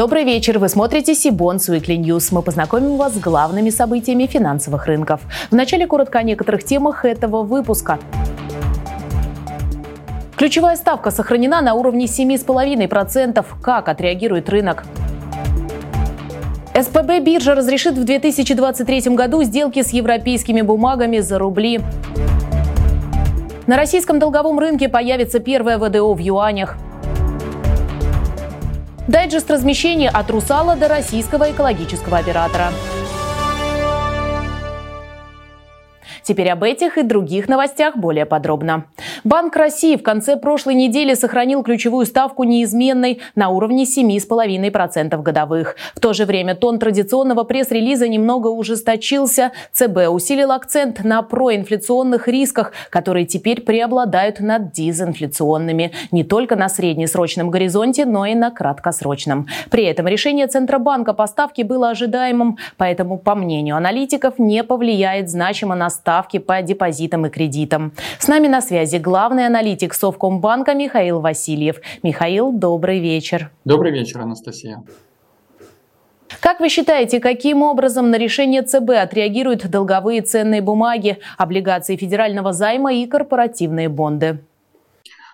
Добрый вечер. Вы смотрите Cbonds Weekly News. Мы познакомим вас с главными событиями финансовых рынков. Вначале коротко о некоторых темах этого выпуска. Ключевая ставка сохранена на уровне 7,5%. Как отреагирует рынок? СПБ биржа разрешит в 2023 году сделки с европейскими бумагами за рубли. На российском долговом рынке появится первое ВДО в юанях. Дайджест размещения от «Русала» до российского экологического оператора. Теперь об этих и других новостях более подробно. Банк России в конце прошлой недели сохранил ключевую ставку неизменной на уровне 7,5% годовых. В то же время тон традиционного пресс-релиза немного ужесточился. ЦБ усилил акцент на проинфляционных рисках, которые теперь преобладают над дизинфляционными. Не только на среднесрочном горизонте, но и на краткосрочном. При этом решение Центробанка по ставке было ожидаемым, поэтому, по мнению аналитиков, не повлияет значимо на ставки по депозитам и кредитам. С нами на связи главный аналитик Совкомбанка Михаил Васильев. Михаил, добрый вечер. Добрый вечер, Анастасия. Как вы считаете, каким образом на решение ЦБ отреагируют долговые ценные бумаги, облигации федерального займа и корпоративные бонды?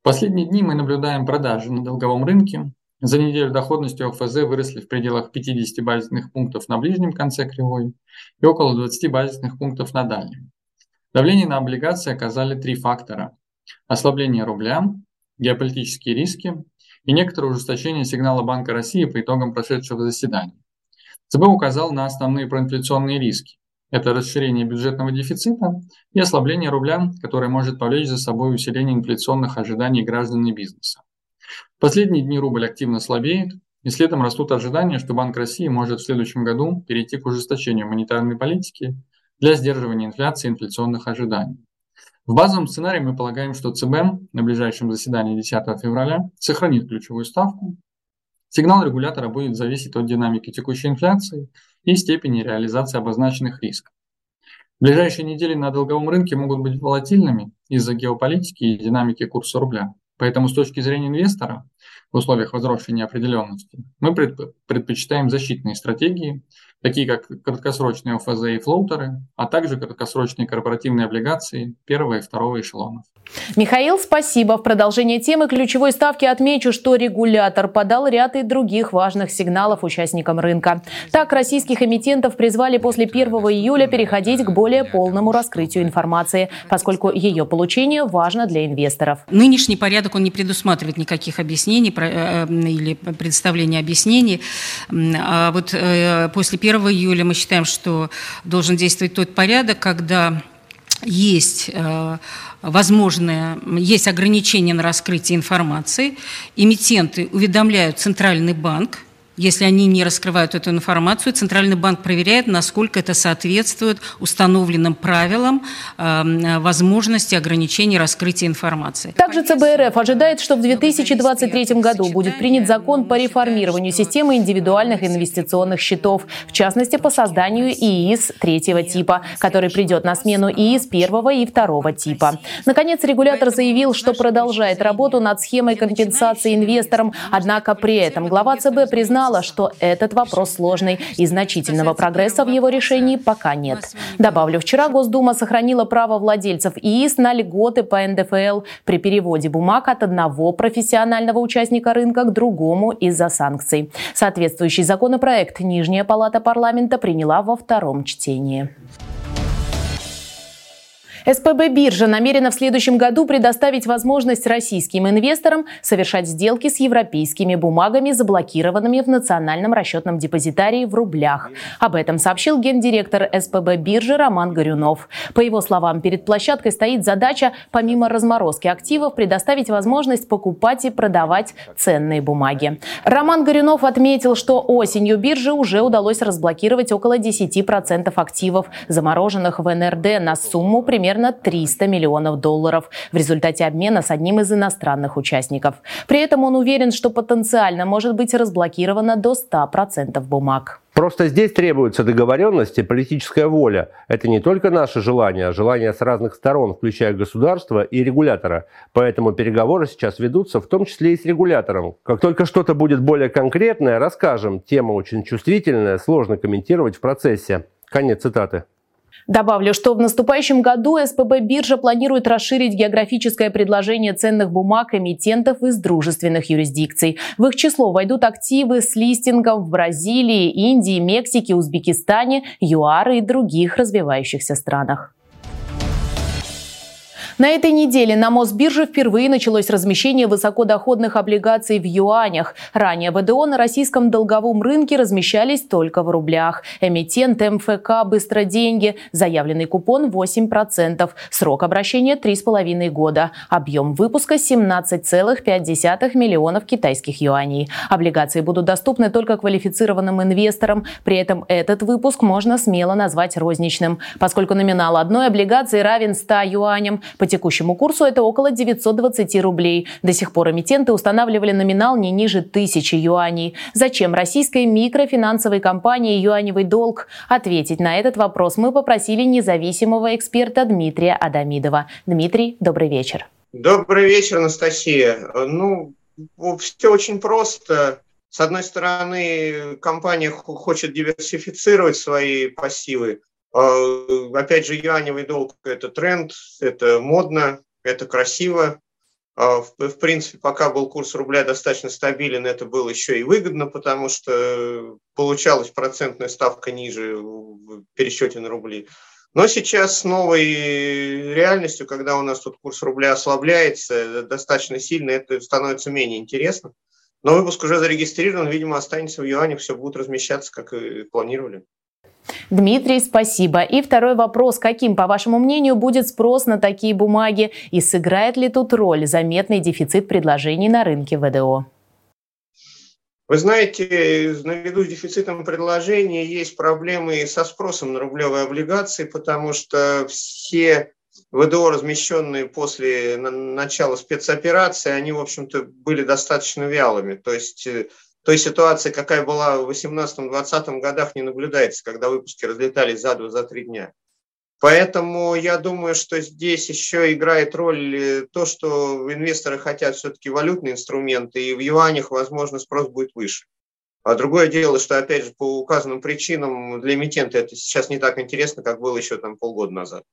В последние дни мы наблюдаем продажи на долговом рынке. За неделю доходности ОФЗ выросли в пределах 50 базисных пунктов на ближнем конце кривой и около 20 базисных пунктов на дальнем. Давление на облигации оказали три фактора. Ослабление рубля, геополитические риски и некоторое ужесточение сигнала Банка России по итогам прошедшего заседания. ЦБ указал на основные проинфляционные риски. Это расширение бюджетного дефицита и ослабление рубля, которое может повлечь за собой усиление инфляционных ожиданий граждан и бизнеса. В последние дни рубль активно слабеет, и следом растут ожидания, что Банк России может в следующем году перейти к ужесточению монетарной политики для сдерживания инфляции и инфляционных ожиданий. В базовом сценарии мы полагаем, что ЦБ на ближайшем заседании 10 февраля сохранит ключевую ставку. Сигнал регулятора будет зависеть от динамики текущей инфляции и степени реализации обозначенных рисков. Ближайшие недели на долговом рынке могут быть волатильными из-за геополитики и динамики курса рубля. Поэтому с точки зрения инвестора в условиях возросшей неопределенности мы предпочитаем защитные стратегии, такие как краткосрочные ОФЗ и флоутеры, а также краткосрочные корпоративные облигации первого и второго эшелонов. Михаил, спасибо. В продолжение темы ключевой ставки отмечу, что регулятор подал ряд и других важных сигналов участникам рынка. Так, российских эмитентов призвали после 1 июля переходить к более полному раскрытию информации, поскольку ее получение важно для инвесторов. Нынешний порядок он не предусматривает никаких объяснений э, или представления объяснений. А вот э, после 1 июля мы считаем, что должен действовать тот порядок, когда есть э, возможное, есть ограничения на раскрытие информации, эмитенты уведомляют Центральный банк, если они не раскрывают эту информацию, Центральный банк проверяет, насколько это соответствует установленным правилам э, возможности ограничения раскрытия информации. Также ЦБРФ ожидает, что в 2023 году будет принят закон по реформированию системы индивидуальных инвестиционных счетов, в частности по созданию ИИС третьего типа, который придет на смену ИИС первого и второго типа. Наконец, регулятор заявил, что продолжает работу над схемой компенсации инвесторам, однако при этом глава ЦБ признал, признала, что этот вопрос сложный и значительного прогресса в его решении пока нет. Добавлю, вчера Госдума сохранила право владельцев ИИС на льготы по НДФЛ при переводе бумаг от одного профессионального участника рынка к другому из-за санкций. Соответствующий законопроект Нижняя палата парламента приняла во втором чтении. СПБ биржа намерена в следующем году предоставить возможность российским инвесторам совершать сделки с европейскими бумагами, заблокированными в национальном расчетном депозитарии в рублях. Об этом сообщил гендиректор СПБ биржи Роман Горюнов. По его словам, перед площадкой стоит задача, помимо разморозки активов, предоставить возможность покупать и продавать ценные бумаги. Роман Горюнов отметил, что осенью бирже уже удалось разблокировать около 10% активов, замороженных в НРД на сумму примерно примерно 300 миллионов долларов в результате обмена с одним из иностранных участников. При этом он уверен, что потенциально может быть разблокировано до 100% бумаг. Просто здесь требуется договоренность и политическая воля. Это не только наше желание, а желание с разных сторон, включая государство и регулятора. Поэтому переговоры сейчас ведутся в том числе и с регулятором. Как только что-то будет более конкретное, расскажем. Тема очень чувствительная, сложно комментировать в процессе. Конец цитаты. Добавлю, что в наступающем году СПБ биржа планирует расширить географическое предложение ценных бумаг эмитентов из дружественных юрисдикций. В их число войдут активы с листингом в Бразилии, Индии, Мексике, Узбекистане, ЮАР и других развивающихся странах. На этой неделе на Мосбирже впервые началось размещение высокодоходных облигаций в юанях. Ранее ВДО на российском долговом рынке размещались только в рублях. Эмитент МФК «Быстро деньги». Заявленный купон 8%. Срок обращения 3,5 года. Объем выпуска 17,5 миллионов китайских юаней. Облигации будут доступны только квалифицированным инвесторам. При этом этот выпуск можно смело назвать розничным, поскольку номинал одной облигации равен 100 юаням. Текущему курсу это около 920 рублей. До сих пор эмитенты устанавливали номинал не ниже тысячи юаней. Зачем российской микрофинансовой компании юаневый долг? Ответить на этот вопрос мы попросили независимого эксперта Дмитрия Адамидова. Дмитрий, добрый вечер. Добрый вечер, Анастасия. Ну, все очень просто. С одной стороны, компания хочет диверсифицировать свои пассивы, опять же, юаневый долг – это тренд, это модно, это красиво. А, в принципе, пока был курс рубля достаточно стабилен, это было еще и выгодно, потому что получалась процентная ставка ниже в пересчете на рубли. Но сейчас с новой реальностью, когда у нас тут курс рубля ослабляется достаточно сильно, это становится менее интересно. Но выпуск уже зарегистрирован, видимо, останется в юанях, все будет размещаться, как и планировали. Дмитрий, спасибо. И второй вопрос. Каким, по вашему мнению, будет спрос на такие бумаги? И сыграет ли тут роль заметный дефицит предложений на рынке ВДО? Вы знаете, наряду с дефицитом предложений есть проблемы со спросом на рублевые облигации, потому что все ВДО, размещенные после начала спецоперации, они, в общем-то, были достаточно вялыми. То есть э, той ситуации, какая была в 18-20 годах, не наблюдается, когда выпуски разлетались за два, за три дня. Поэтому я думаю, что здесь еще играет роль э, то, что инвесторы хотят все-таки валютные инструменты, и в юанях, возможно, спрос будет выше. А другое дело, что, опять же, по указанным причинам для эмитента это сейчас не так интересно, как было еще там полгода назад.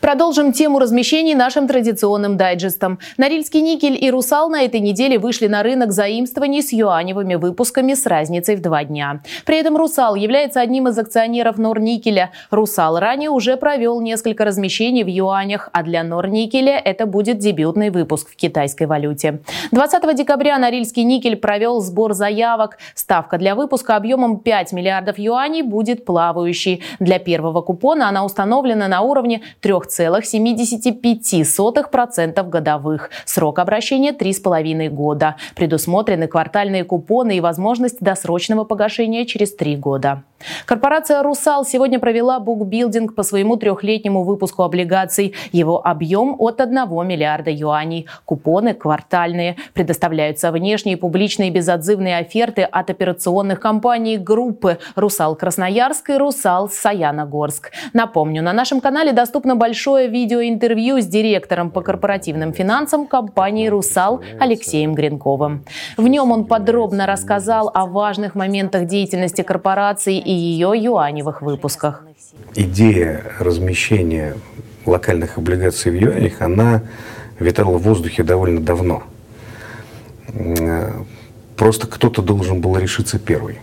Продолжим тему размещений нашим традиционным дайджестом. Норильский никель и Русал на этой неделе вышли на рынок заимствований с юаневыми выпусками с разницей в два дня. При этом Русал является одним из акционеров Норникеля. Русал ранее уже провел несколько размещений в юанях, а для Норникеля это будет дебютный выпуск в китайской валюте. 20 декабря Норильский никель провел сбор заявок. Ставка для выпуска объемом 5 миллиардов юаней будет плавающей. Для первого купона она установлена на уровне 3 3,75% годовых. Срок обращения 3,5 года. Предусмотрены квартальные купоны и возможность досрочного погашения через 3 года. Корпорация «Русал» сегодня провела букбилдинг по своему трехлетнему выпуску облигаций. Его объем от 1 миллиарда юаней. Купоны квартальные. Предоставляются внешние публичные безотзывные оферты от операционных компаний группы «Русал Красноярск» и «Русал Саяногорск». Напомню, на нашем канале доступно большое большое видеоинтервью с директором по корпоративным финансам компании «Русал» Алексеем Гринковым. В нем он подробно рассказал о важных моментах деятельности корпорации и ее юаневых выпусках. Идея размещения локальных облигаций в юанях, она витала в воздухе довольно давно. Просто кто-то должен был решиться первый.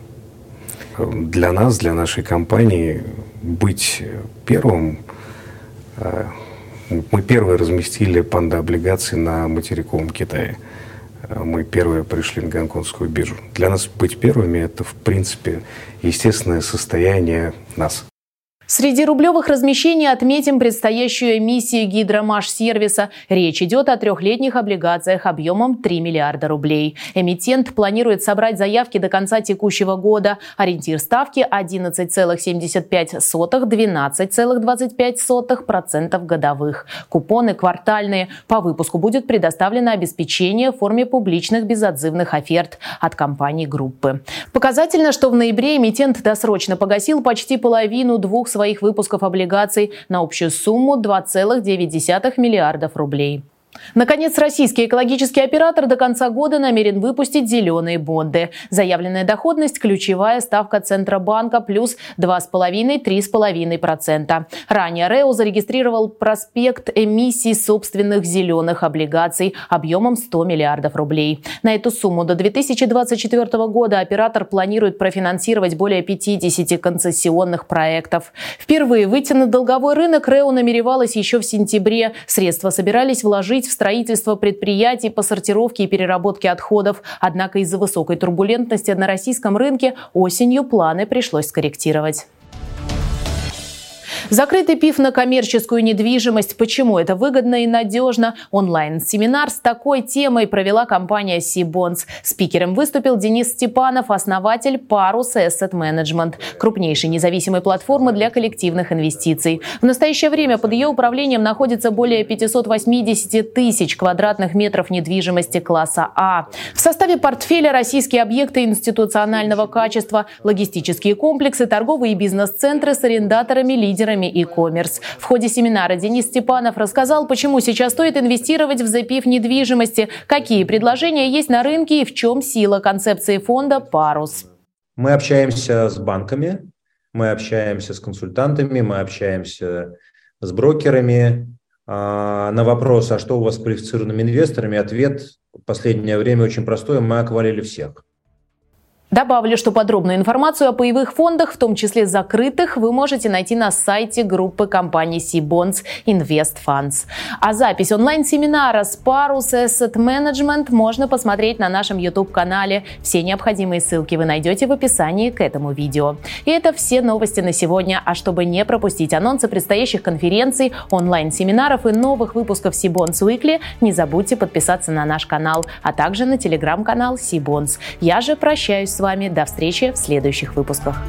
Для нас, для нашей компании быть первым мы первые разместили панда-облигации на материковом Китае. Э, мы первые пришли на гонконгскую биржу. Для нас быть первыми – это, в принципе, естественное состояние нас. Среди рублевых размещений отметим предстоящую эмиссию гидромаш-сервиса. Речь идет о трехлетних облигациях объемом 3 миллиарда рублей. Эмитент планирует собрать заявки до конца текущего года. Ориентир ставки 11,75-12,25% годовых. Купоны квартальные. По выпуску будет предоставлено обеспечение в форме публичных безотзывных оферт от компаний группы. Показательно, что в ноябре эмитент досрочно погасил почти половину двух своих выпусков облигаций на общую сумму 2,9 миллиардов рублей. Наконец, российский экологический оператор до конца года намерен выпустить зеленые бонды. Заявленная доходность – ключевая ставка Центробанка плюс 2,5-3,5%. Ранее РЭО зарегистрировал проспект эмиссии собственных зеленых облигаций объемом 100 миллиардов рублей. На эту сумму до 2024 года оператор планирует профинансировать более 50 концессионных проектов. Впервые выйти на долговой рынок РЭО намеревалась еще в сентябре. Средства собирались вложить в строительство предприятий по сортировке и переработке отходов. Однако из-за высокой турбулентности на российском рынке осенью планы пришлось скорректировать. Закрытый пиф на коммерческую недвижимость. Почему это выгодно и надежно? Онлайн-семинар с такой темой провела компания Сибонс. Спикером выступил Денис Степанов, основатель Parus Asset Management, крупнейшей независимой платформы для коллективных инвестиций. В настоящее время под ее управлением находится более 580 тысяч квадратных метров недвижимости класса А. В составе портфеля российские объекты институционального качества, логистические комплексы, торговые и бизнес-центры с арендаторами-лидерами платформами e-commerce. В ходе семинара Денис Степанов рассказал, почему сейчас стоит инвестировать в запив недвижимости, какие предложения есть на рынке и в чем сила концепции фонда «Парус». Мы общаемся с банками, мы общаемся с консультантами, мы общаемся с брокерами. А, на вопрос, а что у вас с квалифицированными инвесторами, ответ в последнее время очень простой, мы аквалили всех. Добавлю, что подробную информацию о паевых фондах, в том числе закрытых, вы можете найти на сайте группы компании C-Bonds Invest Funds. А запись онлайн-семинара с Asset Management можно посмотреть на нашем YouTube-канале. Все необходимые ссылки вы найдете в описании к этому видео. И это все новости на сегодня. А чтобы не пропустить анонсы предстоящих конференций, онлайн-семинаров и новых выпусков C-Bonds Weekly, не забудьте подписаться на наш канал, а также на телеграм-канал C-Bonds. Я же прощаюсь с вами. До встречи в следующих выпусках.